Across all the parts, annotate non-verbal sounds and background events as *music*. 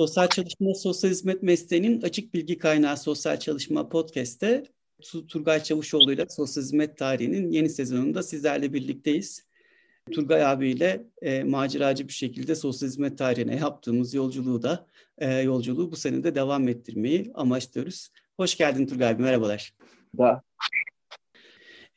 Sosyal Çalışma Sosyal Hizmet Mesleği'nin Açık Bilgi Kaynağı Sosyal Çalışma Podcast'te Turgay Çavuşoğlu ile Sosyal Hizmet Tarihi'nin yeni sezonunda sizlerle birlikteyiz. Turgay abiyle e, maceracı bir şekilde sosyal hizmet tarihine yaptığımız yolculuğu da e, yolculuğu bu sene de devam ettirmeyi amaçlıyoruz. Hoş geldin Turgay abi, merhabalar. Da.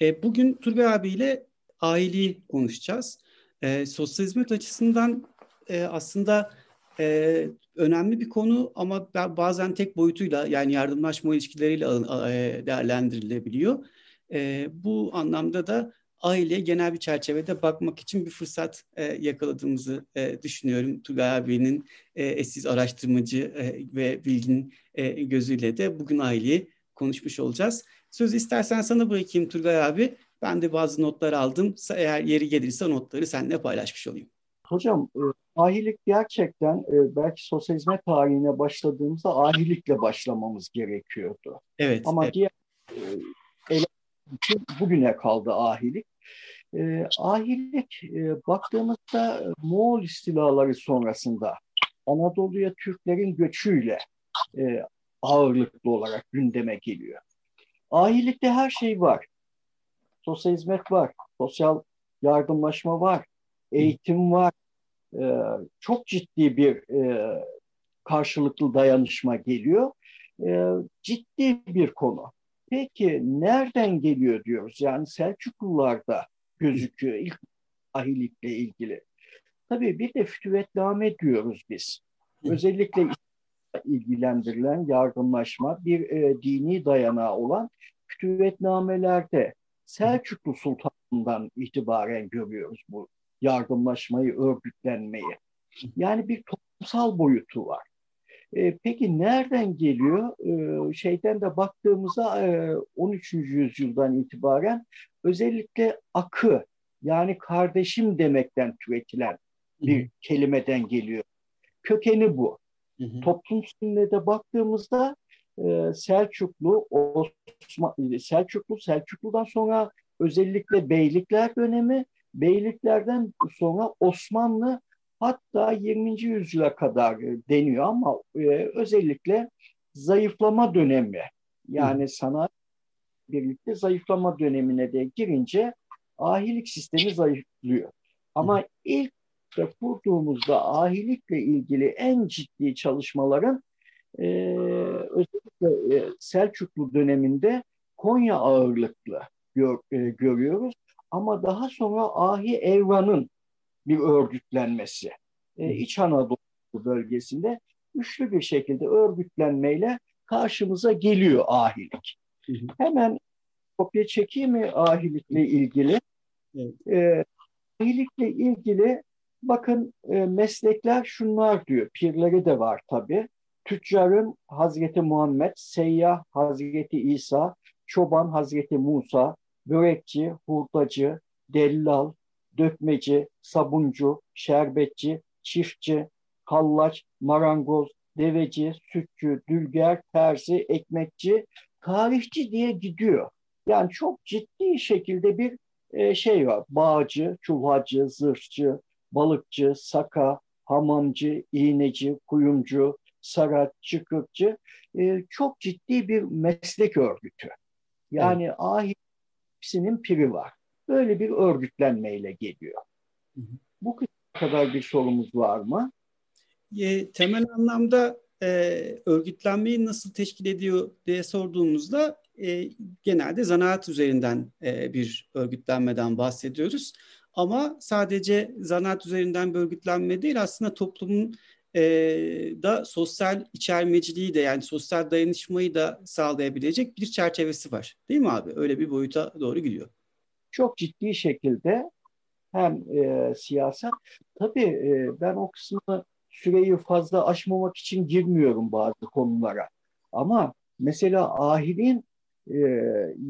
E, bugün Turgay abiyle aileyi konuşacağız. E, sosyal hizmet açısından e, aslında e, önemli bir konu ama bazen tek boyutuyla yani yardımlaşma ilişkileriyle e, değerlendirilebiliyor. E, bu anlamda da aileye genel bir çerçevede bakmak için bir fırsat e, yakaladığımızı e, düşünüyorum. Tugay abinin e, eşsiz araştırmacı e, ve bilgin e, gözüyle de bugün aileyi konuşmuş olacağız. Sözü istersen sana bırakayım Turgay abi. Ben de bazı notlar aldım. Eğer yeri gelirse notları seninle paylaşmış olayım. Hocam e, ahilik gerçekten e, belki sosyal hizmet tarihine başladığımızda ahilikle başlamamız gerekiyordu. Evet. Ama evet. diğer e, bugüne kaldı ahilik. E, ahilik e, baktığımızda Moğol istilaları sonrasında Anadolu'ya Türklerin göçüyle e, ağırlıklı olarak gündeme geliyor. Ahilikte her şey var. Sosyal hizmet var, sosyal yardımlaşma var, eğitim var. E, çok ciddi bir e, karşılıklı dayanışma geliyor. E, ciddi bir konu. Peki nereden geliyor diyoruz? Yani Selçuklularda gözüküyor ilk ahilikle ilgili. Tabii bir de fütüvetname diyoruz biz. Özellikle ilgilendirilen yardımlaşma bir e, dini dayanağı olan fütüvetnamelerde Selçuklu Sultanı'ndan itibaren görüyoruz bu yardımlaşmayı, örgütlenmeyi. Yani bir toplumsal boyutu var. E, peki nereden geliyor? E, şeyden de baktığımızda e, 13. yüzyıldan itibaren özellikle akı yani kardeşim demekten türetilen bir Hı-hı. kelimeden geliyor. Kökeni bu. Hı-hı. Toplum sünnete baktığımızda e, Selçuklu, Osman, Selçuklu, Selçuklu'dan sonra özellikle beylikler dönemi, beyliklerden sonra Osmanlı hatta 20. yüzyıla kadar deniyor ama e, özellikle zayıflama dönemi yani sanayi birlikte zayıflama dönemine de girince ahilik sistemi zayıflıyor. Ama Hı. ilk de kurduğumuzda ahilikle ilgili en ciddi çalışmaların e, özellikle e, Selçuklu döneminde Konya ağırlıklı gör, e, görüyoruz. Ama daha sonra Ahi Evran'ın bir örgütlenmesi. E, İç Anadolu bölgesinde güçlü bir şekilde örgütlenmeyle karşımıza geliyor ahilik. Hı hı. Hemen kopya çekeyim mi ahilikle ilgili? Evet. E, ahilikle ilgili bakın e, meslekler şunlar diyor. Pirleri de var tabi. Tüccarın Hazreti Muhammed, seyyah Hazreti İsa, çoban Hazreti Musa, börekçi, hurdacı, dellal, dökmeci, sabuncu, şerbetçi, çiftçi, kallaç, marangoz, deveci, sütçü, dülger, terzi, ekmekçi, tarihçi diye gidiyor. Yani çok ciddi şekilde bir e, şey var. Bağcı, çulhacı, zırhçı, balıkçı, saka, hamamcı, iğneci, kuyumcu, sarat, çıkıkçı e, çok ciddi bir meslek örgütü. Yani evet. ahir hepsinin piri var. Böyle bir örgütlenmeyle geliyor. Hı hı. Bu kadar bir sorumuz var mı? E, temel anlamda e, örgütlenmeyi nasıl teşkil ediyor diye sorduğumuzda e, genelde zanaat üzerinden e, bir örgütlenmeden bahsediyoruz. Ama sadece zanaat üzerinden bir örgütlenme değil aslında toplumun e, da sosyal içermeciliği de yani sosyal dayanışmayı da sağlayabilecek bir çerçevesi var. Değil mi abi? Öyle bir boyuta doğru gidiyor. Çok ciddi şekilde hem e, siyaset. Tabii e, ben o kısmı süreyi fazla aşmamak için girmiyorum bazı konulara. Ama mesela ahilin e,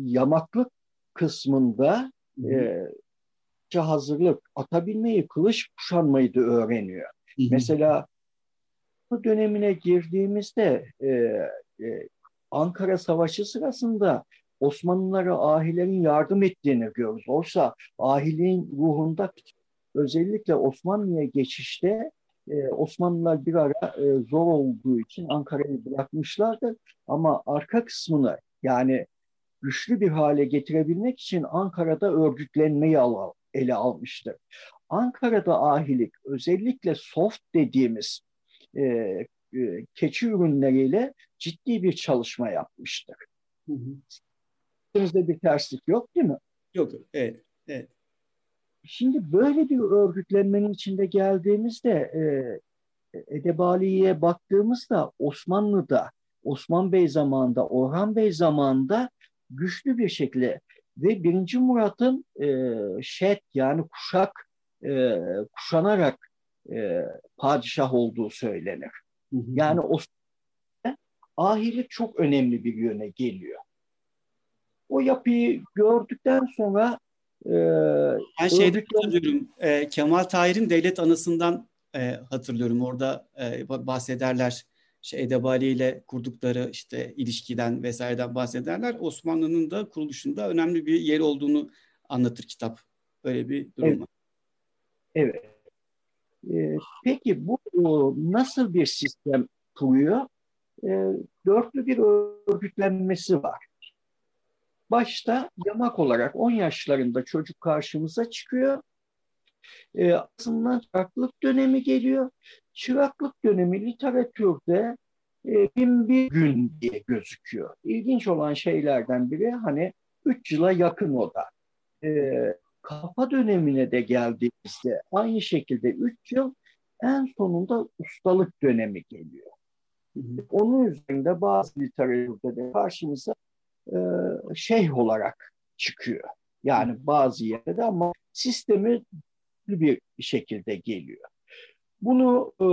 yamaklık kısmında e, hazırlık, atabilmeyi, kılıç kuşanmayı da öğreniyor. Hı hı. Mesela bu dönemine girdiğimizde e, e, Ankara Savaşı sırasında Osmanlılara ahilerin yardım ettiğini görürüz. Oysa ahiliğin ruhunda özellikle Osmanlı'ya geçişte e, Osmanlılar bir ara e, zor olduğu için Ankara'yı bırakmışlardı. Ama arka kısmını yani güçlü bir hale getirebilmek için Ankara'da örgütlenmeyi al, ele almıştır. Ankara'da ahilik özellikle soft dediğimiz e, e, keçi ürünleriyle ciddi bir çalışma yapmıştır. Hı hı. bir terslik yok değil mi? Yok, evet. evet. Şimdi böyle bir örgütlenmenin içinde geldiğimizde e, Edebali'ye baktığımızda Osmanlı'da, Osman Bey zamanında, Orhan Bey zamanında güçlü bir şekilde ve birinci Murat'ın e, şet yani kuşak e, kuşanarak e, padişah olduğu söylenir. Hı hı. Yani Osmanlı'da ahilik çok önemli bir yöne geliyor. O yapıyı gördükten sonra e, ben şeyde hatırlıyorum e, Kemal Tahir'in devlet anısından e, hatırlıyorum. Orada e, bahsederler şey Edebali ile kurdukları işte ilişkiden vesaireden bahsederler. Osmanlı'nın da kuruluşunda önemli bir yer olduğunu anlatır kitap. Böyle bir durum evet. var. Evet. Ee, peki bu nasıl bir sistem kuruyor? Ee, dörtlü bir örgütlenmesi var. Başta yamak olarak 10 yaşlarında çocuk karşımıza çıkıyor. Ee, aslında çıraklık dönemi geliyor. Çıraklık dönemi literatürde e, bin bir gün diye gözüküyor. İlginç olan şeylerden biri hani 3 yıla yakın o da. Ee, kafa dönemine de geldiğimizde aynı şekilde 3 yıl en sonunda ustalık dönemi geliyor. Onun üzerinde bazı literatürde de karşımıza e, şeyh olarak çıkıyor. Yani bazı yerde ama sistemi bir şekilde geliyor. Bunu e,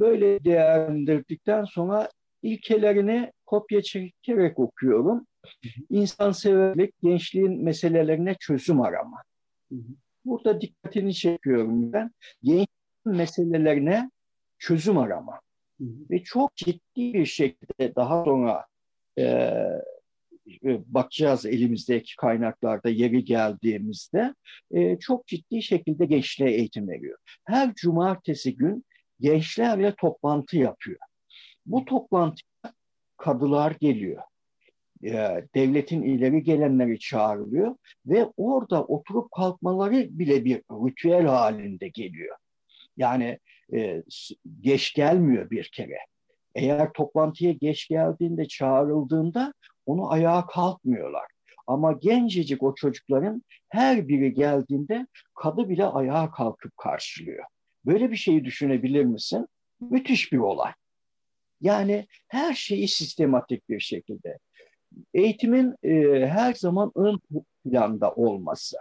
böyle değerlendirdikten sonra ilkelerini kopya çekerek okuyorum. İnsanseverlik, gençliğin meselelerine çözüm arama. Burada dikkatini çekiyorum ben. Gençliğin meselelerine çözüm arama. Ve çok ciddi bir şekilde daha sonra e, e, bakacağız elimizdeki kaynaklarda yeri geldiğimizde e, çok ciddi şekilde gençliğe eğitim veriyor. Her cumartesi gün gençlerle toplantı yapıyor. Bu toplantıya kadılar geliyor. E, devletin ileri gelenleri çağrılıyor ve orada oturup kalkmaları bile bir ritüel halinde geliyor. Yani e, geç gelmiyor bir kere. Eğer toplantıya geç geldiğinde, çağrıldığında onu ayağa kalkmıyorlar. Ama gencecik o çocukların her biri geldiğinde kadı bile ayağa kalkıp karşılıyor. Böyle bir şeyi düşünebilir misin? Müthiş bir olay. Yani her şeyi sistematik bir şekilde. Eğitimin e, her zaman ön planda olması.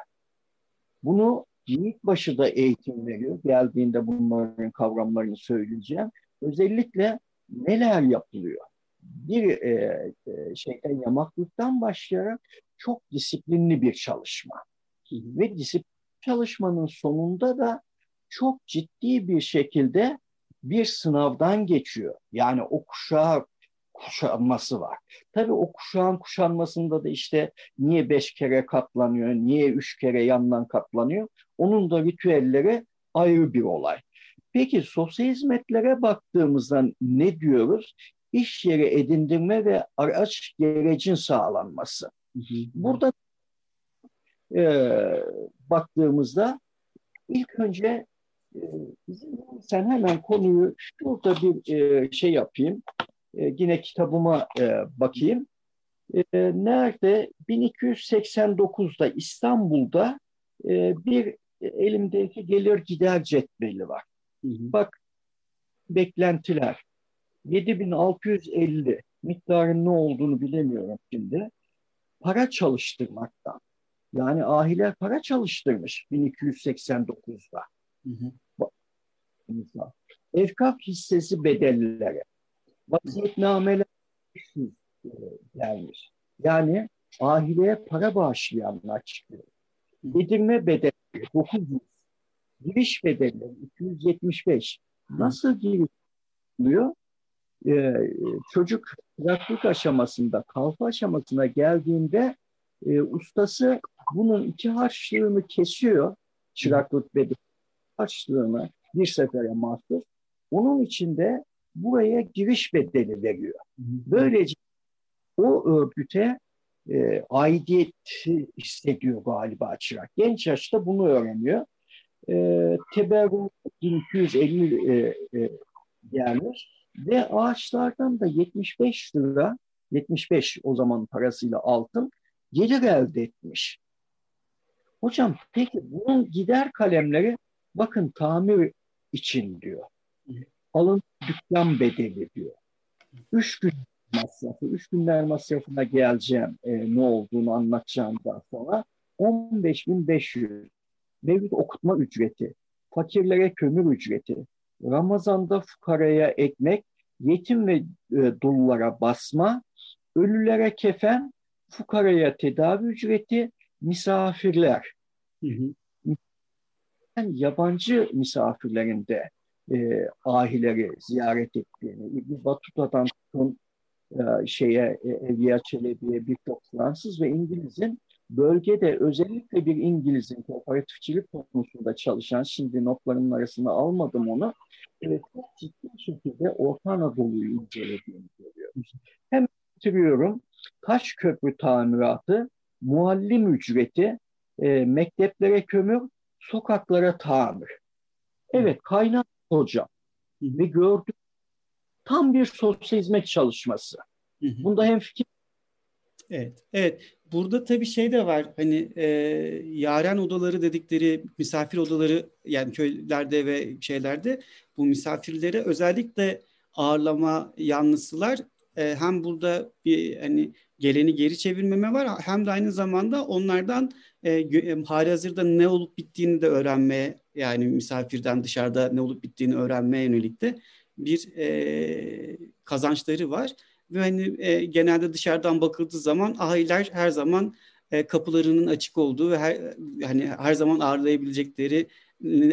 Bunu başı da eğitim veriyor. Geldiğinde bunların kavramlarını söyleyeceğim. Özellikle neler yapılıyor? Bir e, e, şeyden yamaklıktan başlayarak çok disiplinli bir çalışma. Ve disiplin çalışmanın sonunda da çok ciddi bir şekilde bir sınavdan geçiyor. Yani o kuşağı kuşanması var. Tabii o kuşağın kuşanmasında da işte niye beş kere katlanıyor, niye üç kere yandan katlanıyor? Onun da ritüelleri ayrı bir olay. Peki sosyal hizmetlere baktığımızda ne diyoruz? İş yeri edindirme ve araç gerecin sağlanması. Burada e, baktığımızda ilk önce e, sen hemen konuyu şurada bir e, şey yapayım. E, yine kitabıma e, bakayım. E, nerede? 1289'da İstanbul'da e, bir elimdeki gelir gider cetveli var. Hı hı. Bak beklentiler 7650 miktarın ne olduğunu bilemiyorum şimdi. Para çalıştırmaktan. Yani ahiler para çalıştırmış 1289'da. Hı hı. Bak, Evkaf hissesi bedelleri vasiyetnameler gelmiş. Yani ahireye para bağışlayanlar çıkıyor. Yedirme bedelleri 900, giriş bedelleri 275. Nasıl giriliyor? Ee, çocuk çıraklık aşamasında, kalfa aşamasına geldiğinde e, ustası bunun iki harçlığını kesiyor. Çıraklık bedeli harçlığını Bir sefere mahsus. Onun içinde buraya giriş bedeli veriyor. Böylece o örgüte e, aidiyet hissediyor galiba çırak. Genç yaşta bunu öğreniyor. E, Teberru 1250 e, e, gelmiş ve ağaçlardan da 75 lira 75 o zaman parasıyla altın gelir elde etmiş. Hocam peki bunun gider kalemleri bakın tamir için diyor. Alın dükkan bedeli diyor. Üç gün masrafı, üç günler masrafına geleceğim e, ne olduğunu anlatacağım daha sonra. 15.500 mevcut okutma ücreti, fakirlere kömür ücreti, Ramazan'da fukaraya ekmek, yetim ve e, dullara basma, ölülere kefen, fukaraya tedavi ücreti, misafirler. Hı hı. Yani yabancı misafirlerin de e, ahileri ziyaret ettiğini, İbn Batuta'dan tutun e, şeye e, Evliya Çelebi'ye birçok Fransız ve İngiliz'in bölgede özellikle bir İngiliz'in kooperatifçilik konusunda çalışan, şimdi notlarımın arasında almadım onu, e, çok ciddi şekilde Orta Anadolu'yu incelediğini görüyoruz. Hem bitiriyorum, taş köprü tamiratı, muallim ücreti, e, mekteplere kömür, sokaklara tamir. Evet, kaynak hocam. Ve gördük tam bir sosyal hizmet çalışması. Bunda hem fikir Evet, evet. Burada tabii şey de var. Hani e, yaren odaları dedikleri misafir odaları yani köylerde ve şeylerde bu misafirlere özellikle ağırlama yanlısılar e, hem burada bir hani geleni geri çevirmeme var hem de aynı zamanda onlardan e, e hali hazırda ne olup bittiğini de öğrenmeye yani misafirden dışarıda ne olup bittiğini öğrenmeye yönelik de bir e, kazançları var. Ve hani e, genelde dışarıdan bakıldığı zaman aileler her zaman e, kapılarının açık olduğu ve her, hani her zaman ağırlayabilecekleri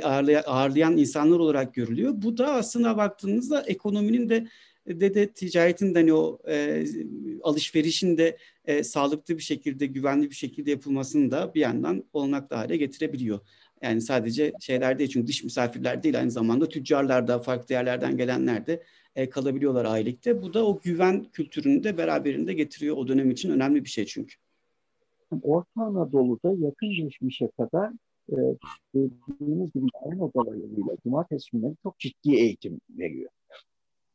ağırlay ağırlayan insanlar olarak görülüyor. Bu da aslında baktığınızda ekonominin de de, de ticaretin de hani o e, alışverişin de e, sağlıklı bir şekilde, güvenli bir şekilde yapılmasını da bir yandan olanak hale getirebiliyor. Yani sadece şeyler değil çünkü dış misafirler değil aynı zamanda tüccarlar da farklı yerlerden gelenler de e, kalabiliyorlar aylıkta. Bu da o güven kültürünü de beraberinde getiriyor o dönem için önemli bir şey çünkü. Orta Anadolu'da yakın geçmişe kadar e, dediğimiz gibi yaren odalarıyla cumartesi günleri çok ciddi eğitim veriyor.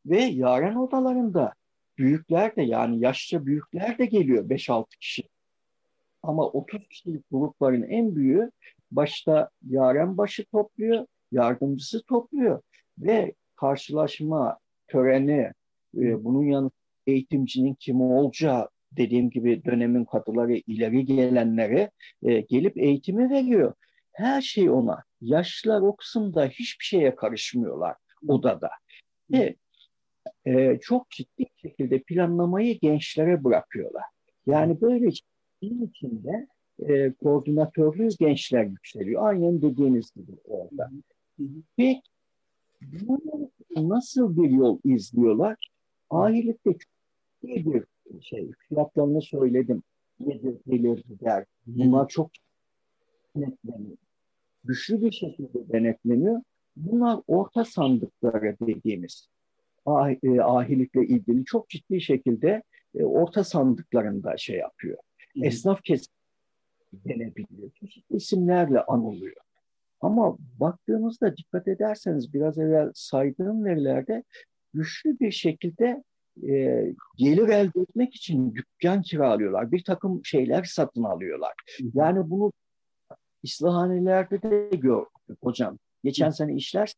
Ve yaren odalarında büyükler de yani yaşça büyükler de geliyor 5-6 kişi. Ama 30 kişilik grupların en büyüğü başta yaren başı topluyor, yardımcısı topluyor ve karşılaşma töreni, e, bunun yanı eğitimcinin kim olacağı dediğim gibi dönemin katıları ileri gelenleri e, gelip eğitimi veriyor. Her şey ona. Yaşlılar o kısımda hiçbir şeye karışmıyorlar odada. Ve e, çok ciddi şekilde planlamayı gençlere bırakıyorlar. Yani böyle bir içinde e, koordinatörlüğü gençler yükseliyor. Aynen dediğiniz gibi orada. Peki nasıl bir yol izliyorlar? Ahilikte çok iyi bir şey. Fiyatlarını söyledim. Gelir, gelir, gider. Bunlar çok denetleniyor. Güçlü bir şekilde denetleniyor. Bunlar orta sandıkları dediğimiz ah, e, ahilikle ilgili çok ciddi şekilde e, orta sandıklarında şey yapıyor. Hı. Esnaf kesim denebiliyor. Çeşitli isimlerle anılıyor. Ama baktığımızda dikkat ederseniz biraz evvel saydığım verilerde güçlü bir şekilde e, gelir elde etmek için dükkan kiralıyorlar. Bir takım şeyler satın alıyorlar. Yani bunu İslahanelerde de gördük hocam. Geçen sene işler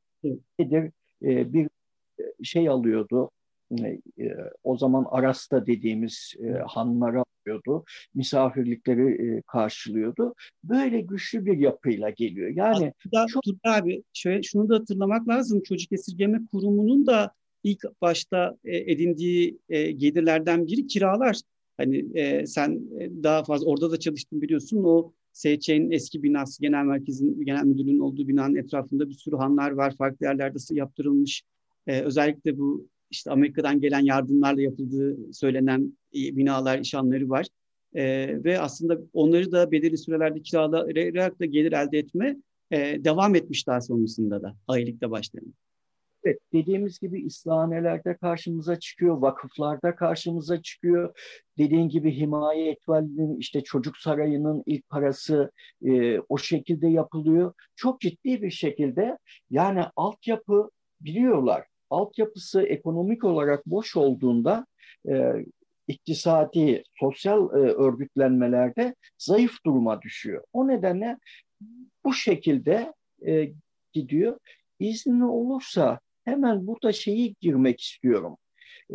nedir? E, bir şey alıyordu. E, o zaman Arasta dediğimiz e, hanları alıyordu. Misafirlikleri e, karşılıyordu. Böyle güçlü bir yapıyla geliyor. Yani Aslında, çok... abi şöyle şunu da hatırlamak lazım. Çocuk Esirgeme Kurumu'nun da ilk başta e, edindiği e, gelirlerden biri kiralar. Hani e, sen e, daha fazla orada da çalıştın biliyorsun. O SÇ'nin eski binası, genel merkezin, genel müdürlüğün olduğu binanın etrafında bir sürü hanlar var. Farklı yerlerde yaptırılmış. E, özellikle bu işte Amerika'dan gelen yardımlarla yapıldığı söylenen binalar, işanları var. E, ve aslında onları da belirli sürelerde kiralayarak da gelir elde etme e, devam etmiş daha sonrasında da aylıkta başlayan. Evet, dediğimiz gibi İslahanelerde karşımıza çıkıyor, vakıflarda karşımıza çıkıyor. Dediğin gibi himaye etvalinin, işte çocuk sarayının ilk parası e, o şekilde yapılıyor. Çok ciddi bir şekilde yani altyapı biliyorlar. Altyapısı ekonomik olarak boş olduğunda e, iktisadi, sosyal e, örgütlenmelerde zayıf duruma düşüyor. O nedenle bu şekilde e, gidiyor. İzni olursa hemen burada şeyi girmek istiyorum.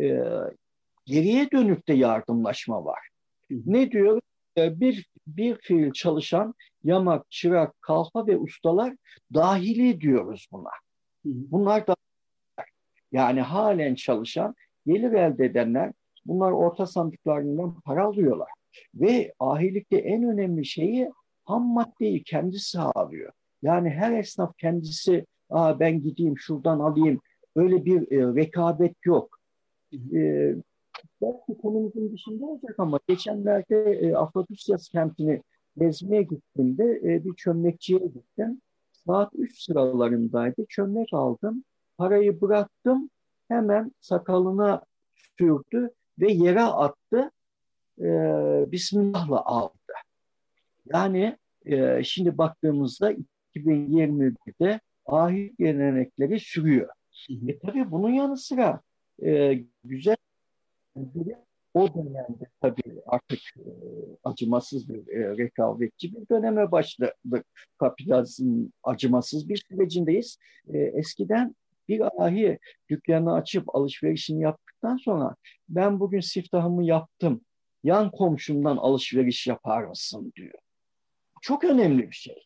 E, geriye dönük de yardımlaşma var. Ne diyor? E, bir, bir fiil çalışan yamak, çırak, kalfa ve ustalar dahili diyoruz buna. Bunlar da yani halen çalışan, gelir elde edenler bunlar orta sandıklarından para alıyorlar. Ve ahilikte en önemli şeyi ham maddeyi kendisi alıyor. Yani her esnaf kendisi Aa, ben gideyim şuradan alayım. Öyle bir e, rekabet yok. E, belki konumuzun dışında olacak ama geçenlerde e, Afrodisyas kentini gezmeye gittiğimde e, bir çömlekçiye gittim. Saat 3 sıralarındaydı. Çömlek aldım. Parayı bıraktım. Hemen sakalına sürdü ve yere attı. E, Bismillah'la aldı. Yani e, şimdi baktığımızda 2021'de ahir gelenekleri sürüyor. E, tabii bunun yanı sıra e, güzel o dönemde tabii artık e, acımasız bir e, rekabetçi bir döneme başladık. Kapitalizm acımasız bir sürecindeyiz. E, eskiden bir ahi dükkanı açıp alışverişini yaptıktan sonra ben bugün siftahımı yaptım. Yan komşumdan alışveriş yapar mısın diyor. Çok önemli bir şey.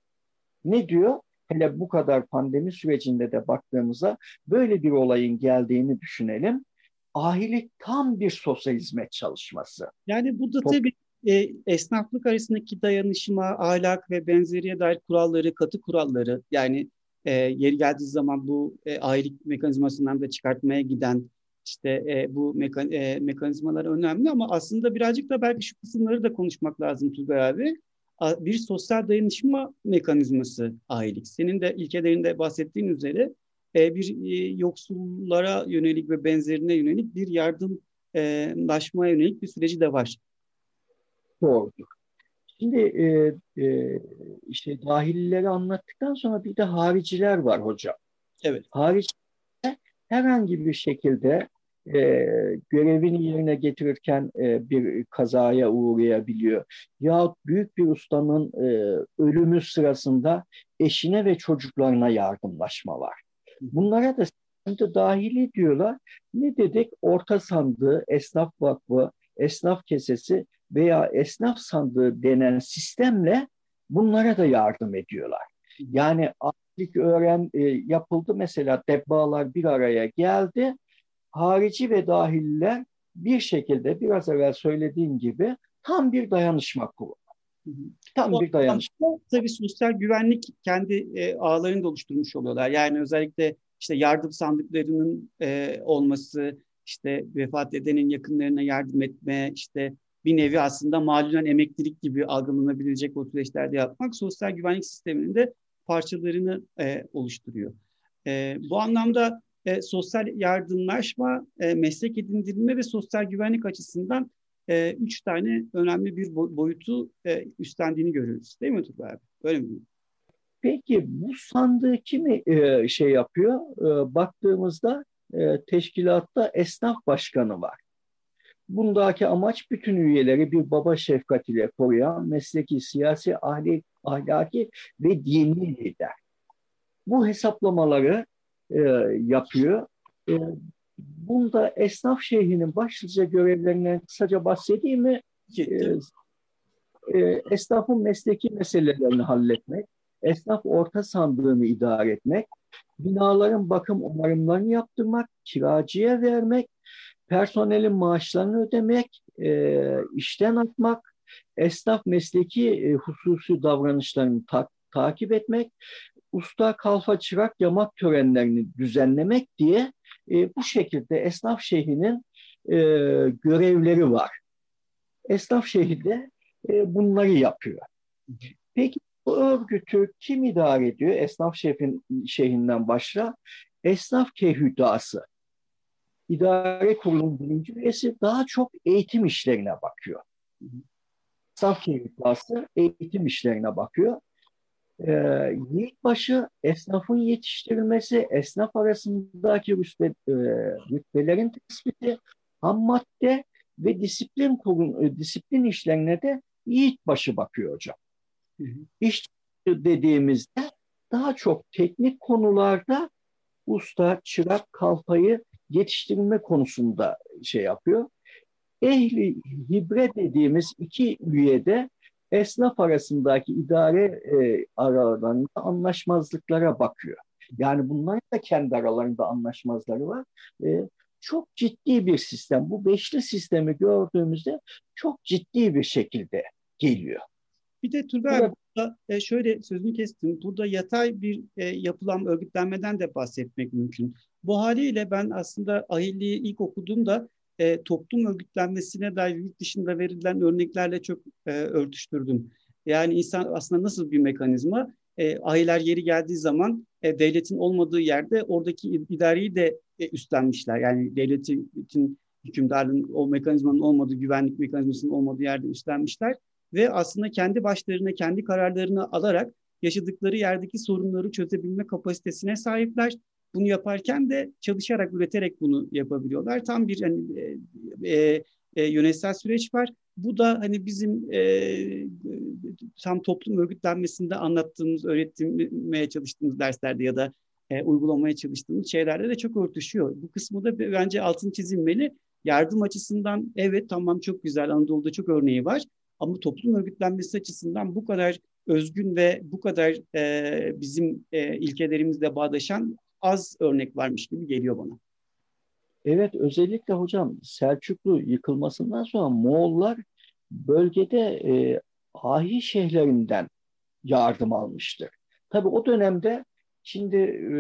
Ne diyor? Hele bu kadar pandemi sürecinde de baktığımızda böyle bir olayın geldiğini düşünelim. Ahilik tam bir sosyal hizmet çalışması. Yani bu da tabii e, esnaflık arasındaki dayanışma, ahlak ve benzeriye dair kuralları, katı kuralları yani e, yeri geldiği zaman bu e, ahilik mekanizmasından da çıkartmaya giden işte e, bu mekan, e, mekanizmalar önemli ama aslında birazcık da belki şu kısımları da konuşmak lazım Tugay abi bir sosyal dayanışma mekanizması ailelik. Senin de ilkelerinde bahsettiğin üzere e, bir e, yoksullara yönelik ve benzerine yönelik bir yardımlaşmaya yönelik bir süreci de var. Doğrudur. Şimdi e, e, işte dahilleri anlattıktan sonra bir de hariciler var hocam. Evet. Hariciler herhangi bir şekilde e, görevini yerine getirirken e, bir kazaya uğrayabiliyor. Yahut büyük bir ustanın e, ölümü sırasında eşine ve çocuklarına yardımlaşma var. Bunlara da dahili diyorlar. Ne dedik? Orta sandığı, esnaf vakfı, esnaf kesesi veya esnaf sandığı denen sistemle bunlara da yardım ediyorlar. Yani artık öğren e, yapıldı mesela debbalar bir araya geldi harici ve dahiller bir şekilde biraz evvel söylediğim gibi tam bir dayanışma kurulu. Tam o, bir dayanışma. Tabii sosyal güvenlik kendi e, ağlarını da oluşturmuş oluyorlar. Yani özellikle işte yardım sandıklarının e, olması, işte vefat edenin yakınlarına yardım etme, işte bir nevi aslında malulen emeklilik gibi algılanabilecek o süreçlerde yapmak sosyal güvenlik sisteminin de parçalarını e, oluşturuyor. E, bu anlamda e, sosyal yardımlaşma, e, meslek edindirme ve sosyal güvenlik açısından e, üç tane önemli bir boyutu e, üstlendiğini görüyoruz. Değil mi Turgay abi? Öyle mi? Peki bu sandığı kimi e, şey yapıyor? E, baktığımızda e, teşkilatta esnaf başkanı var. Bundaki amaç bütün üyeleri bir baba şefkatiyle koruyan mesleki, siyasi, ahli, ahlaki ve dini lider. Bu hesaplamaları e, yapıyor. E, bunda esnaf şeyhinin başlıca görevlerinden kısaca bahsedeyim mi? E, e, esnafın mesleki meselelerini halletmek, esnaf orta sandığını idare etmek, binaların bakım onarımlarını yaptırmak, kiracıya vermek, personelin maaşlarını ödemek, e, işten atmak, esnaf mesleki e, hususi davranışlarını ta- takip etmek, usta, kalfa, çırak, yamak törenlerini düzenlemek diye e, bu şekilde esnaf şehrinin e, görevleri var. Esnaf şehri de e, bunları yapıyor. Peki Bu örgütü kim idare ediyor? Esnaf şefin şeyinden başla. Esnaf kehüdası. İdare kurulunun birinci üyesi daha çok eğitim işlerine bakıyor. Esnaf kehüdası eğitim işlerine bakıyor. Ee, Yiğitbaşı esnafın yetiştirilmesi, esnaf arasındaki rütbe, e, rütbelerin tespiti, ham madde ve disiplin kurun, e, disiplin işlerine de Yiğitbaşı bakıyor hocam. İş dediğimizde daha çok teknik konularda usta, çırak, kalfayı yetiştirme konusunda şey yapıyor. Ehli hibre dediğimiz iki üyede esnaf arasındaki idare e, aralarında anlaşmazlıklara bakıyor. Yani bunlar da kendi aralarında anlaşmazları var. E, çok ciddi bir sistem. Bu beşli sistemi gördüğümüzde çok ciddi bir şekilde geliyor. Bir de Turgay evet. burada e, şöyle sözünü kestim. Burada yatay bir e, yapılan örgütlenmeden de bahsetmek mümkün. Bu haliyle ben aslında Ahilli'yi ilk okuduğumda e, toplum örgütlenmesine dair yurt dışında verilen örneklerle çok e, örtüştürdüm. Yani insan aslında nasıl bir mekanizma? E, ahiler yeri geldiği zaman e, devletin olmadığı yerde oradaki idareyi de e, üstlenmişler. Yani devletin hükümdarlığın o mekanizmanın olmadığı, güvenlik mekanizmasının olmadığı yerde üstlenmişler ve aslında kendi başlarına, kendi kararlarını alarak yaşadıkları yerdeki sorunları çözebilme kapasitesine sahipler. Bunu yaparken de çalışarak, üreterek bunu yapabiliyorlar. Tam bir hani, e, e, e, yönetsel süreç var. Bu da hani bizim e, tam toplum örgütlenmesinde anlattığımız, öğretmeye çalıştığımız derslerde ya da e, uygulamaya çalıştığımız şeylerde de çok örtüşüyor. Bu kısmı da bence altın çizilmeli. Yardım açısından evet tamam çok güzel Anadolu'da çok örneği var. Ama toplum örgütlenmesi açısından bu kadar özgün ve bu kadar e, bizim e, ilkelerimizle bağdaşan az örnek varmış gibi geliyor bana. Evet özellikle hocam Selçuklu yıkılmasından sonra Moğollar bölgede e, ahi şehirlerinden yardım almıştır. Tabi o dönemde şimdi e,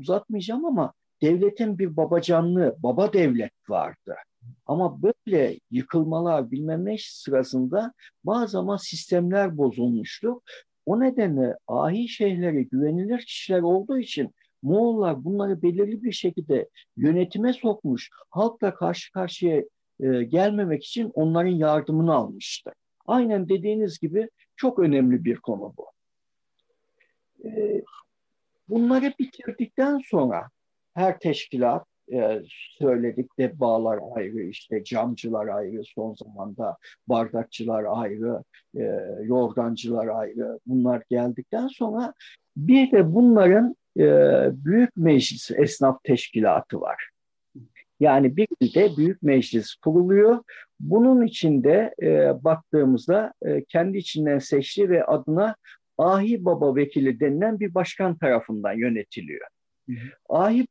uzatmayacağım ama devletin bir babacanlığı, baba devlet vardı. Ama böyle yıkılmalar bilmem ne sırasında bazı zaman sistemler bozulmuştu. O nedenle ahi şeyhlere güvenilir kişiler olduğu için Moğollar bunları belirli bir şekilde yönetime sokmuş. Halkla karşı karşıya e, gelmemek için onların yardımını almıştı. Aynen dediğiniz gibi çok önemli bir konu bu. E, bunları bitirdikten sonra her teşkilat e, söyledik de bağlar ayrı, işte camcılar ayrı, son zamanda bardakçılar ayrı, e, yorgancılar ayrı. Bunlar geldikten sonra bir de bunların e, büyük meclis esnaf teşkilatı var. Yani bir ilde büyük meclis kuruluyor. Bunun içinde e, baktığımızda e, kendi içinden seçti ve adına Ahi Baba Vekili denilen bir başkan tarafından yönetiliyor. Hı hı. Ahi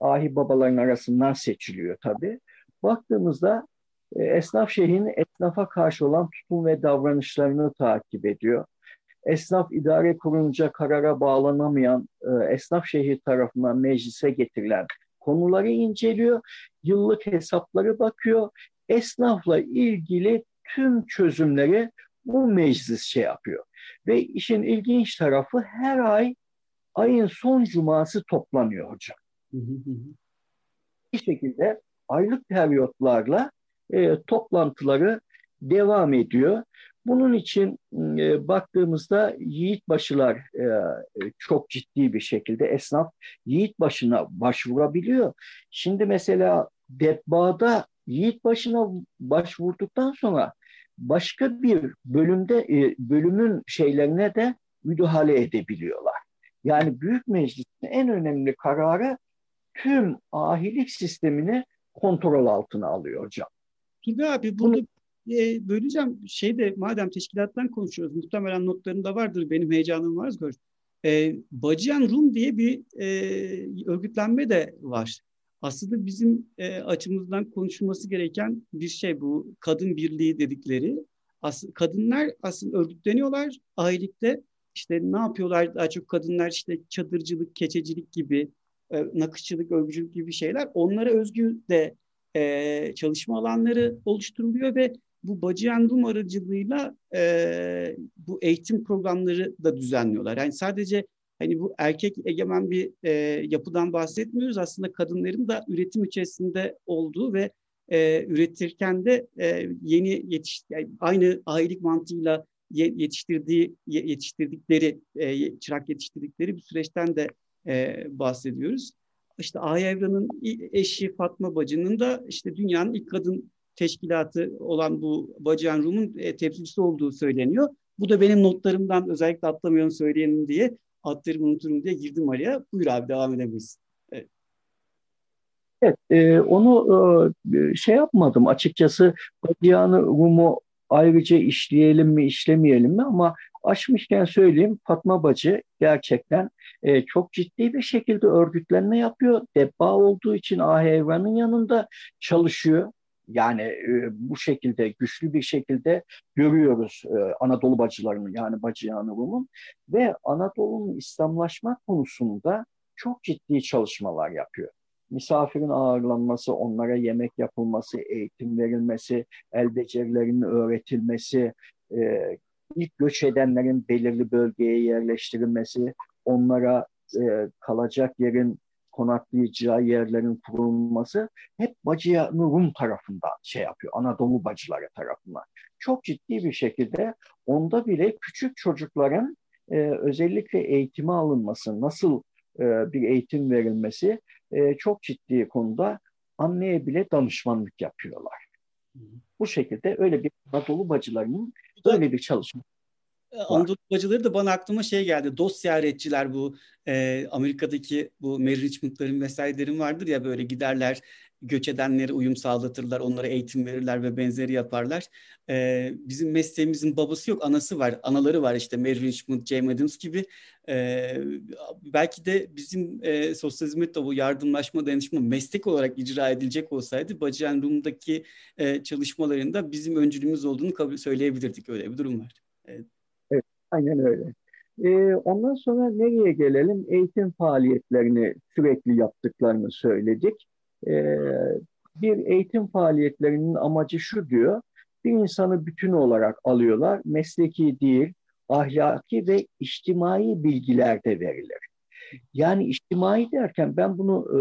ahi babaların arasından seçiliyor tabii. Baktığımızda e, esnaf şeyhin esnafa karşı olan tutum ve davranışlarını takip ediyor. Esnaf idare kurulunca karara bağlanamayan e, esnaf şehir tarafından meclise getirilen konuları inceliyor. Yıllık hesapları bakıyor. Esnafla ilgili tüm çözümleri bu meclis şey yapıyor. Ve işin ilginç tarafı her ay ayın son cuması toplanıyor hocam. Bir şekilde aylık periyotlarla e, toplantıları devam ediyor. Bunun için e, baktığımızda yiğit başılar e, çok ciddi bir şekilde esnaf yiğit başına başvurabiliyor. Şimdi mesela Debba'da yiğit başına başvurduktan sonra başka bir bölümde e, bölümün şeylerine de müdahale edebiliyorlar. Yani Büyük Meclis'in en önemli kararı tüm ahilik sistemini kontrol altına alıyor hocam. Turgay abi burada Bunu, e, böleceğim. Şeyde madem teşkilattan konuşuyoruz muhtemelen notlarında vardır benim heyecanım var. E, Bacıyan Rum diye bir e, örgütlenme de var. Aslında bizim e, açımızdan konuşulması gereken bir şey bu kadın birliği dedikleri. As kadınlar aslında örgütleniyorlar ailelikte. İşte ne yapıyorlar daha çok kadınlar işte çadırcılık, keçecilik gibi e, nakışçılık, örgücülük gibi şeyler onlara özgü de e, çalışma alanları oluşturuluyor ve bu Bacıyan Rum aracılığıyla e, bu eğitim programları da düzenliyorlar. Yani sadece hani bu erkek egemen bir e, yapıdan bahsetmiyoruz. Aslında kadınların da üretim içerisinde olduğu ve e, üretirken de e, yeni yetiş yani aynı ailelik mantığıyla yetiştirdiği yetiştirdikleri e, çırak yetiştirdikleri bir süreçten de e, bahsediyoruz. İşte Aya Evran'ın eşi Fatma Bacı'nın da işte dünyanın ilk kadın teşkilatı olan bu Bacıyan Rum'un e, temsilcisi olduğu söyleniyor. Bu da benim notlarımdan özellikle atlamayalım söyleyelim diye adlarımı unuturum diye girdim araya. Buyur abi devam edebiliriz. Evet. Evet, e, onu e, şey yapmadım açıkçası Badiyan Rum'u ayrıca işleyelim mi işlemeyelim mi ama açmışken söyleyeyim Fatma Bacı gerçekten e, çok ciddi bir şekilde örgütlenme yapıyor. Debba olduğu için Ahevran'ın yanında çalışıyor. Yani e, bu şekilde güçlü bir şekilde görüyoruz e, Anadolu bacılarını yani Bacı Yanıvum'un ve Anadolu'nun İslamlaşma konusunda çok ciddi çalışmalar yapıyor. Misafirin ağırlanması, onlara yemek yapılması, eğitim verilmesi, el becerilerinin öğretilmesi, e, ilk göç edenlerin belirli bölgeye yerleştirilmesi, onlara e, kalacak yerin konaklayacağı yerlerin kurulması hep Bacıya Rum tarafından şey yapıyor, Anadolu bacıları tarafından. Çok ciddi bir şekilde onda bile küçük çocukların e, özellikle eğitime alınması, nasıl e, bir eğitim verilmesi e, çok ciddi konuda anneye bile danışmanlık yapıyorlar. Bu şekilde öyle bir Anadolu bacılarının öyle bir çalışma Anadolu bacıları da bana aklıma şey geldi. Dost ziyaretçiler bu e, Amerika'daki bu Mary Richmond'ların vesairelerin vardır ya böyle giderler göç edenlere uyum sağlatırlar, onlara eğitim verirler ve benzeri yaparlar. Ee, bizim mesleğimizin babası yok, anası var, anaları var işte Mary Richmond, James Adams gibi. Ee, belki de bizim e, sosyal hizmette bu yardımlaşma, dayanışma meslek olarak icra edilecek olsaydı Bacıyan Rum'daki e, çalışmalarında bizim öncülüğümüz olduğunu kabul söyleyebilirdik. Öyle bir durum var. Evet. Aynen öyle. Ee, ondan sonra nereye gelelim? Eğitim faaliyetlerini sürekli yaptıklarını söyledik. Ee, bir eğitim faaliyetlerinin amacı şu diyor, bir insanı bütün olarak alıyorlar, mesleki değil, ahlaki ve içtimai bilgiler de verilir. Yani içtimai derken ben bunu e,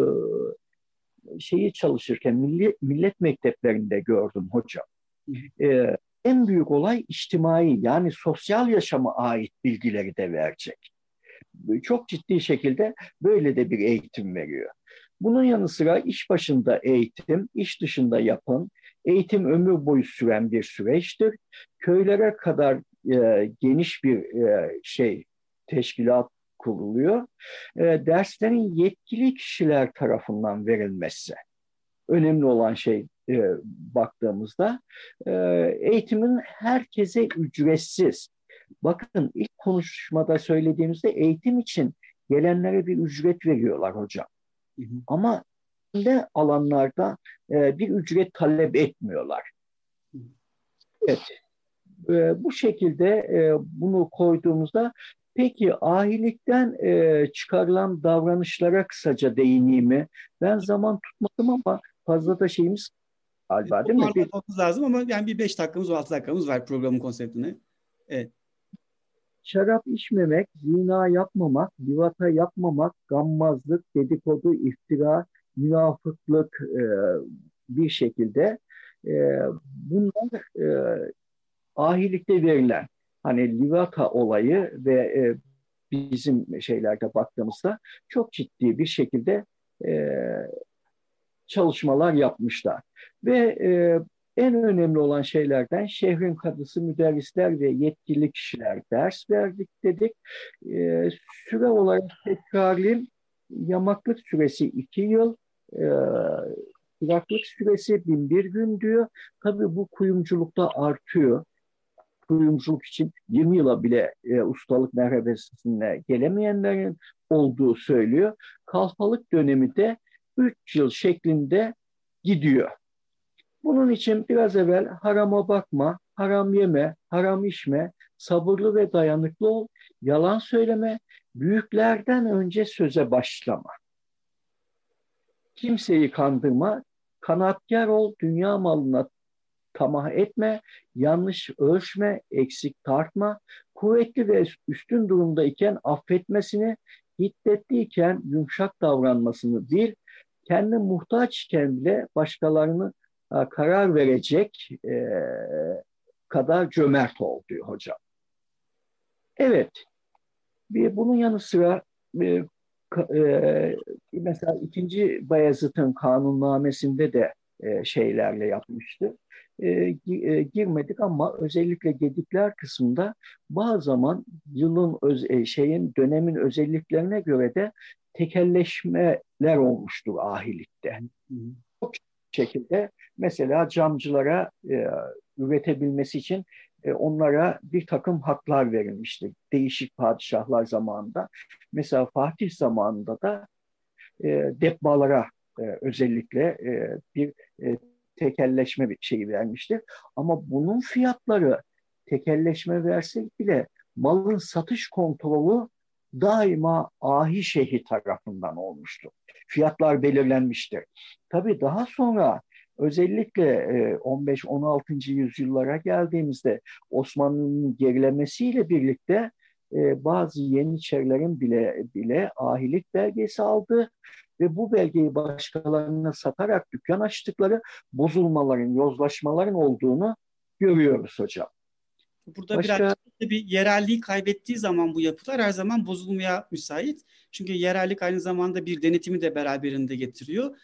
şeyi çalışırken millet, millet mekteplerinde gördüm hocam. E, en büyük olay içtimai yani sosyal yaşama ait bilgileri de verecek. Çok ciddi şekilde böyle de bir eğitim veriyor. Bunun yanı sıra iş başında eğitim, iş dışında yapın, eğitim ömür boyu süren bir süreçtir. Köylere kadar e, geniş bir e, şey teşkilat kuruluyor. E, derslerin yetkili kişiler tarafından verilmesi önemli olan şey e, baktığımızda e, eğitimin herkese ücretsiz. Bakın ilk konuşmada söylediğimizde eğitim için gelenlere bir ücret veriyorlar hocam. Hı hı. Ama ne alanlarda e, bir ücret talep etmiyorlar. Evet. E, bu şekilde e, bunu koyduğumuzda peki ahilikten e, çıkarılan davranışlara kısaca değineyim mi? Ben zaman tutmadım ama fazla da şeyimiz galiba değil mi? Bir... lazım ama yani bir beş dakikamız, altı dakikamız var programın konseptine. Evet. Şarap içmemek, zina yapmamak, livata yapmamak, gammazlık, dedikodu, iftira, münafıklık e, bir şekilde e, bunlar e, ahilikte verilen hani livata olayı ve e, bizim şeylerde baktığımızda çok ciddi bir şekilde e, çalışmalar yapmışlar. Ve e, en önemli olan şeylerden şehrin kadısı, müderrisler ve yetkili kişiler ders verdik dedik. E, süre olarak tekrarlayayım. Yamaklık süresi iki yıl, e, Kuraklık süresi bin bir gün diyor. Tabii bu kuyumculukta artıyor. Kuyumculuk için 20 yıla bile e, ustalık merhabesine gelemeyenlerin olduğu söylüyor. Kalfalık dönemi de 3 yıl şeklinde gidiyor. Bunun için biraz evvel harama bakma, haram yeme, haram içme, sabırlı ve dayanıklı ol, yalan söyleme, büyüklerden önce söze başlama. Kimseyi kandırma, kanatkar ol, dünya malına tamah etme, yanlış ölçme, eksik tartma, kuvvetli ve üstün durumda iken affetmesini, hiddetliyken yumuşak davranmasını bir, kendi muhtaçken bile başkalarını karar verecek e, kadar cömert ol diyor hocam. Evet, bir bunun yanı sıra e, e, mesela ikinci Bayezid'in kanunnamesinde de e, şeylerle yapmıştı. E, e, girmedik ama özellikle gedikler kısmında bazı zaman yılın öz, e, şeyin dönemin özelliklerine göre de tekelleşmeler olmuştur ahilikte. Bu şekilde mesela camcılara e, üretebilmesi için e, onlara bir takım haklar verilmişti. Değişik padişahlar zamanında. Mesela Fatih zamanında da e, debbalara e, özellikle e, bir e, tekelleşme bir şeyi vermiştir. Ama bunun fiyatları tekelleşme versek bile malın satış kontrolü daima ahi şeyhi tarafından olmuştur. Fiyatlar belirlenmiştir. Tabii daha sonra özellikle 15-16. yüzyıllara geldiğimizde Osmanlı'nın gerilemesiyle birlikte bazı Yeniçerilerin bile bile ahilik belgesi aldı ve bu belgeyi başkalarına satarak dükkan açtıkları bozulmaların, yozlaşmaların olduğunu görüyoruz hocam. Burada Başka... biraz bir yerelliği kaybettiği zaman bu yapılar her zaman bozulmaya müsait. Çünkü yerellik aynı zamanda bir denetimi de beraberinde getiriyor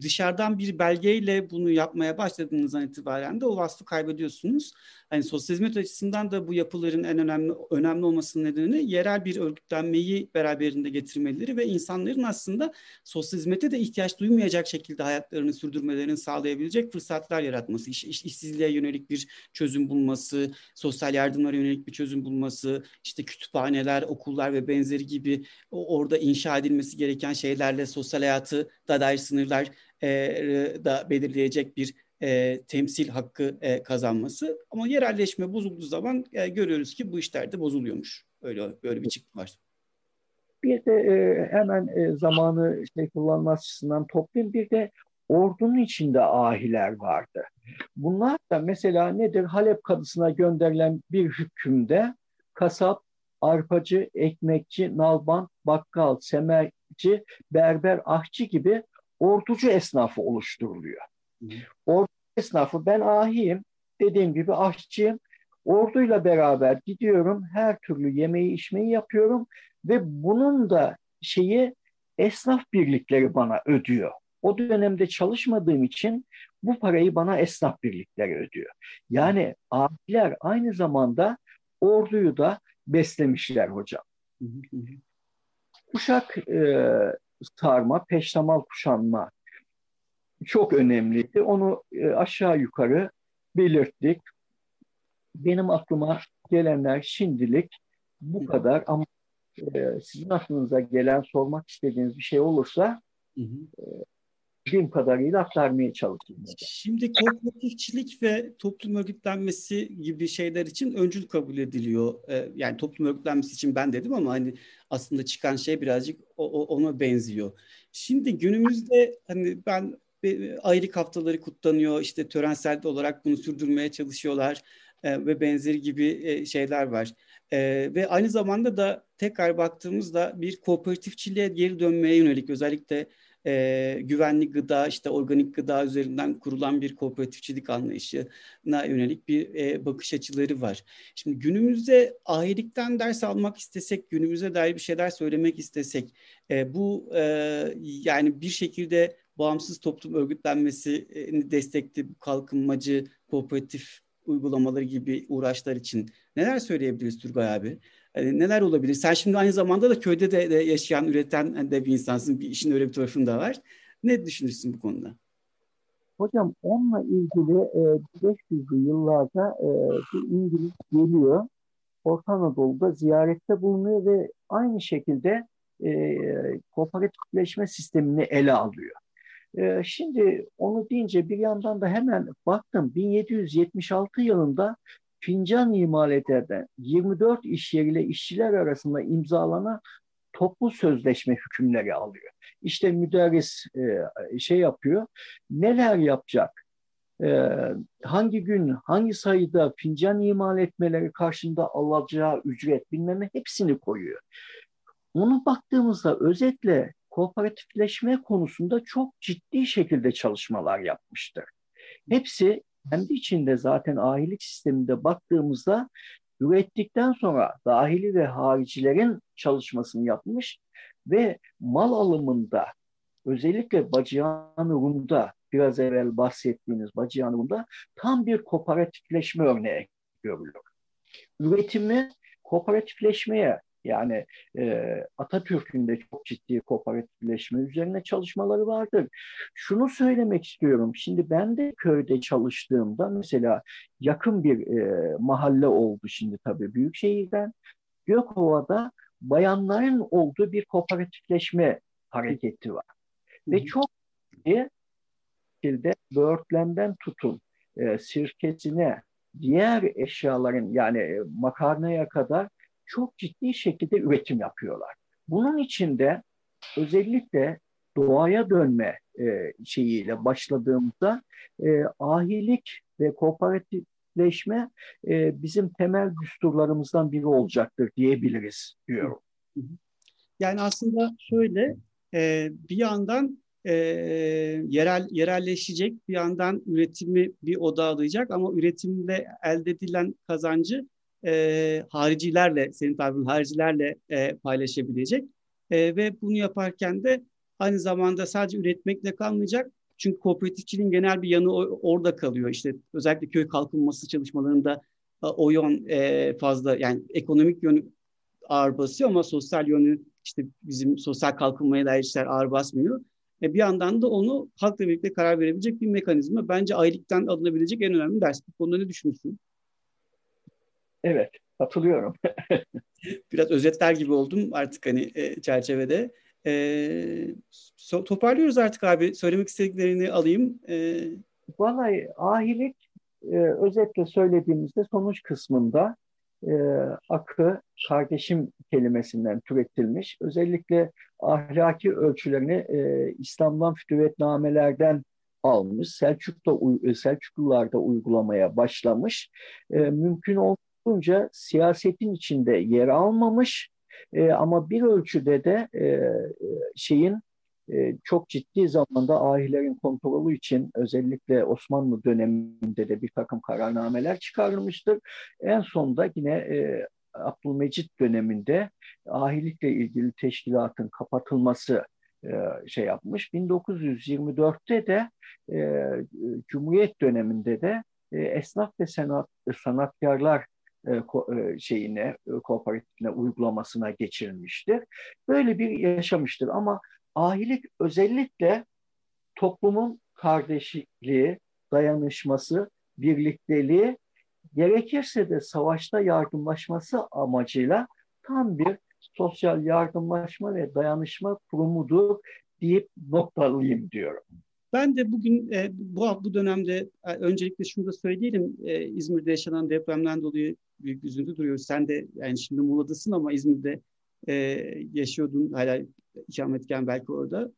dışarıdan bir belgeyle bunu yapmaya başladığınızdan itibaren de o vasfı kaybediyorsunuz. Hani sosyal hizmet açısından da bu yapıların en önemli önemli olmasının nedeni yerel bir örgütlenmeyi beraberinde getirmeleri ve insanların aslında sosyal hizmete de ihtiyaç duymayacak şekilde hayatlarını sürdürmelerini sağlayabilecek fırsatlar yaratması, iş, iş, işsizliğe yönelik bir çözüm bulması, sosyal yardımlara yönelik bir çözüm bulması, işte kütüphaneler, okullar ve benzeri gibi orada inşa edilmesi gereken şeylerle sosyal hayatı da dair sınırlar da belirleyecek bir e, temsil hakkı e, kazanması. Ama yerelleşme bozulduğu zaman e, görüyoruz ki bu işler de bozuluyormuş. Öyle böyle bir çıktı var. Bir de e, hemen e, zamanı şey kullanma açısından toplayayım. Bir de ordunun içinde ahiler vardı. Bunlar da mesela nedir? Halep kadısına gönderilen bir hükümde kasap, arpacı, ekmekçi, nalban, bakkal, semerci, berber, ahçı gibi orducu esnafı oluşturuluyor. Ordu esnafı ben ahiyim, dediğim gibi aşçıyım. Orduyla beraber gidiyorum, her türlü yemeği içmeyi yapıyorum ve bunun da şeyi esnaf birlikleri bana ödüyor. O dönemde çalışmadığım için bu parayı bana esnaf birlikleri ödüyor. Yani abiler aynı zamanda orduyu da beslemişler hocam. Kuşak e, sarma, peştemal kuşanma çok önemliydi. Onu e, aşağı yukarı belirttik. Benim aklıma gelenler şimdilik bu kadar ama e, sizin aklınıza gelen sormak istediğiniz bir şey olursa hı hı. E, bildiğim kadarıyla aktarmaya çalışayım. Şimdi kooperatifçilik ve toplum örgütlenmesi gibi şeyler için öncül kabul ediliyor. Ee, yani toplum örgütlenmesi için ben dedim ama hani aslında çıkan şey birazcık ona benziyor. Şimdi günümüzde hani ben ayrılık haftaları kutlanıyor. İşte törensel olarak bunu sürdürmeye çalışıyorlar e, ve benzeri gibi e, şeyler var. E, ve aynı zamanda da tekrar baktığımızda bir kooperatifçiliğe geri dönmeye yönelik özellikle e, güvenli gıda, işte organik gıda üzerinden kurulan bir kooperatifçilik anlayışına yönelik bir e, bakış açıları var. Şimdi günümüzde ahilikten ders almak istesek, günümüze dair bir şeyler söylemek istesek, e, bu e, yani bir şekilde bağımsız toplum örgütlenmesini destekli kalkınmacı kooperatif uygulamaları gibi uğraşlar için neler söyleyebiliriz Turgay abi? Yani neler olabilir? Sen şimdi aynı zamanda da köyde de, de yaşayan, üreten de bir insansın. Bir işin öyle bir tarafın da var. Ne düşünürsün bu konuda? Hocam onunla ilgili e, 500'lü yıllarda e, bir İngiliz geliyor. Orta Anadolu'da ziyarette bulunuyor ve aynı şekilde e, kooperatifleşme sistemini ele alıyor. E, şimdi onu deyince bir yandan da hemen baktım 1776 yılında fincan imal eden 24 iş yeriyle işçiler arasında imzalanan toplu sözleşme hükümleri alıyor. İşte müderris e, şey yapıyor. Neler yapacak? e, hangi gün, hangi sayıda fincan imal etmeleri karşında alacağı ücret bilmem hepsini koyuyor. Ona baktığımızda özetle kooperatifleşme konusunda çok ciddi şekilde çalışmalar yapmıştır. Hepsi kendi içinde zaten ahilik sisteminde baktığımızda ürettikten sonra dahili ve haricilerin çalışmasını yapmış ve mal alımında özellikle Bacıyan Rum'da biraz evvel bahsettiğiniz Bacıyan Rum'da tam bir kooperatifleşme örneği görülür. Üretimi kooperatifleşmeye yani e, Atatürk'ün de çok ciddi kooperatifleşme üzerine çalışmaları vardır. Şunu söylemek istiyorum. Şimdi ben de köyde çalıştığımda mesela yakın bir e, mahalle oldu şimdi tabii büyük şehirden. Gökova'da bayanların olduğu bir kooperatifleşme hareketi var. Hı. Ve çok ciddi şekilde böğürtlenden tutun e, sirkesine, diğer eşyaların yani makarnaya kadar çok ciddi şekilde üretim yapıyorlar. Bunun içinde özellikle doğaya dönme e, şeyiyle başladığımızda e, ahilik ve kooperatifleşme e, bizim temel düsturlarımızdan biri olacaktır diyebiliriz diyorum. Yani aslında şöyle e, bir yandan e, yerel yerelleşecek bir yandan üretimi bir odağlayacak ama üretimde elde edilen kazancı e, haricilerle, senin tabirin haricilerle e, paylaşabilecek. E, ve bunu yaparken de aynı zamanda sadece üretmekle kalmayacak. Çünkü kooperatifçiliğin genel bir yanı orada kalıyor. İşte özellikle köy kalkınması çalışmalarında o yön e, fazla yani ekonomik yönü ağır basıyor ama sosyal yönü işte bizim sosyal kalkınmaya dair işler ağır basmıyor. E, bir yandan da onu halkla birlikte karar verebilecek bir mekanizma. Bence aylıktan alınabilecek en önemli ders. Bu konuda ne düşünüyorsun? Evet, katılıyorum. *laughs* Biraz özetler gibi oldum artık hani e, çerçevede. E, so, toparlıyoruz artık abi. Söylemek istediklerini alayım. E, Vallahi ahilik e, özetle söylediğimizde sonuç kısmında e, akı kardeşim kelimesinden türetilmiş. Özellikle ahlaki ölçülerini e, İslam'dan fütüvetnamelerden almış. Selçuk'ta Selçuklularda uygulamaya başlamış. E, mümkün olduğu olunca siyasetin içinde yer almamış e, ama bir ölçüde de e, şeyin e, çok ciddi zamanda ahilerin kontrolü için özellikle Osmanlı döneminde de bir takım kararnameler çıkarılmıştır. En sonunda yine e, Abdülmecit döneminde ahilikle ilgili teşkilatın kapatılması e, şey yapmış. 1924'te de e, Cumhuriyet döneminde de e, esnaf ve sanat, sanatkarlar şeyine, e, kooperatifine uygulamasına geçirilmiştir. Böyle bir yaşamıştır ama ahilik özellikle toplumun kardeşliği, dayanışması, birlikteliği, gerekirse de savaşta yardımlaşması amacıyla tam bir sosyal yardımlaşma ve dayanışma kurumudur deyip noktalayayım diyorum. Ben de bugün e, bu bu dönemde e, öncelikle şunu da söyleyelim. E, İzmir'de yaşanan depremden dolayı büyük üzüntü duruyoruz. Sen de yani şimdi Muğla'dasın ama İzmir'de e, yaşıyordun hala ikametken belki orada.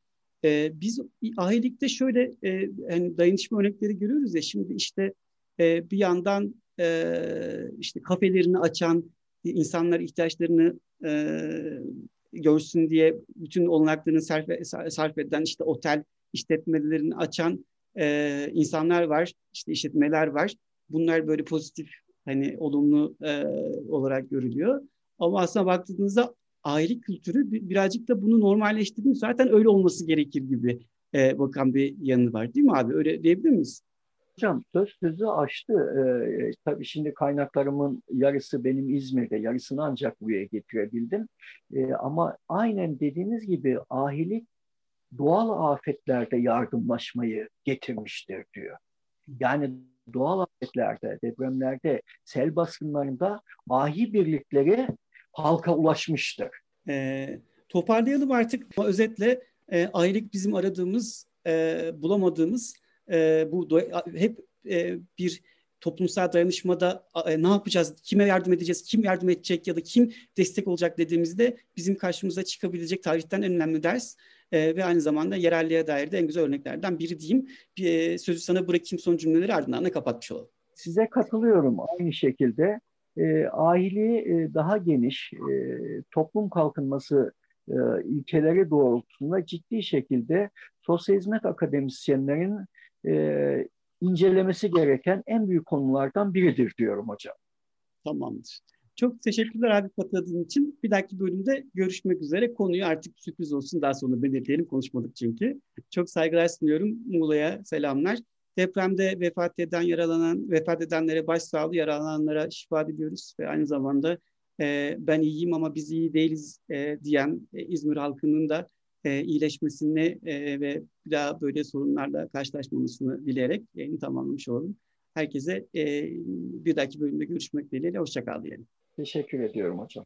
E, biz ahilikte şöyle e, hani dayanışma örnekleri görüyoruz ya şimdi işte e, bir yandan e, işte kafelerini açan insanlar ihtiyaçlarını e, görsün diye bütün olanaklarını sarf, sarf eden işte otel işletmelerini açan e, insanlar var, işte işletmeler var. Bunlar böyle pozitif hani olumlu e, olarak görülüyor. Ama aslında baktığınızda aile kültürü birazcık da bunu normalleştirdiğinde zaten öyle olması gerekir gibi e, bakan bir yanı var değil mi abi? Öyle diyebilir miyiz? Hocam söz sözü açtı. Ee, tabii şimdi kaynaklarımın yarısı benim İzmir'de, yarısını ancak buraya getirebildim. Ee, ama aynen dediğiniz gibi ahilik doğal afetlerde yardımlaşmayı getirmiştir diyor. Yani doğal afetlerde, depremlerde, sel baskınlarında ahi birlikleri halka ulaşmıştır. E, toparlayalım artık. Özetle e, aylık bizim aradığımız, e, bulamadığımız e, bu hep e, bir toplumsal dayanışmada e, ne yapacağız, kime yardım edeceğiz, kim yardım edecek ya da kim destek olacak dediğimizde bizim karşımıza çıkabilecek tarihten en önemli ders e, ve aynı zamanda yerelliğe dair de en güzel örneklerden biri diyeyim. E, sözü sana bırakayım son cümleleri ardından da kapatmış olalım. Size katılıyorum aynı şekilde. E, aile e, daha geniş, e, toplum kalkınması e, ilkeleri doğrultusunda ciddi şekilde sosyal hizmet akademisyenlerin e, incelemesi gereken en büyük konulardan biridir diyorum hocam. Tamamdır. Çok teşekkürler abi katıldığın için. Bir dahaki bölümde görüşmek üzere. Konuyu artık sürpriz olsun daha sonra belirleyelim konuşmadık çünkü. Çok saygılar sunuyorum. Muğla'ya selamlar. Depremde vefat eden, yaralanan, vefat edenlere başsağlığı, yaralananlara şifa diliyoruz ve aynı zamanda e, ben iyiyim ama biz iyi değiliz e, diyen e, İzmir halkının da e, iyileşmesini e, ve bir daha böyle sorunlarla karşılaşmamasını dileyerek yayını tamamlamış olalım. Herkese e, bir dahaki bölümde görüşmek dileğiyle. Hoşçakal diyelim. Teşekkür ediyorum hocam.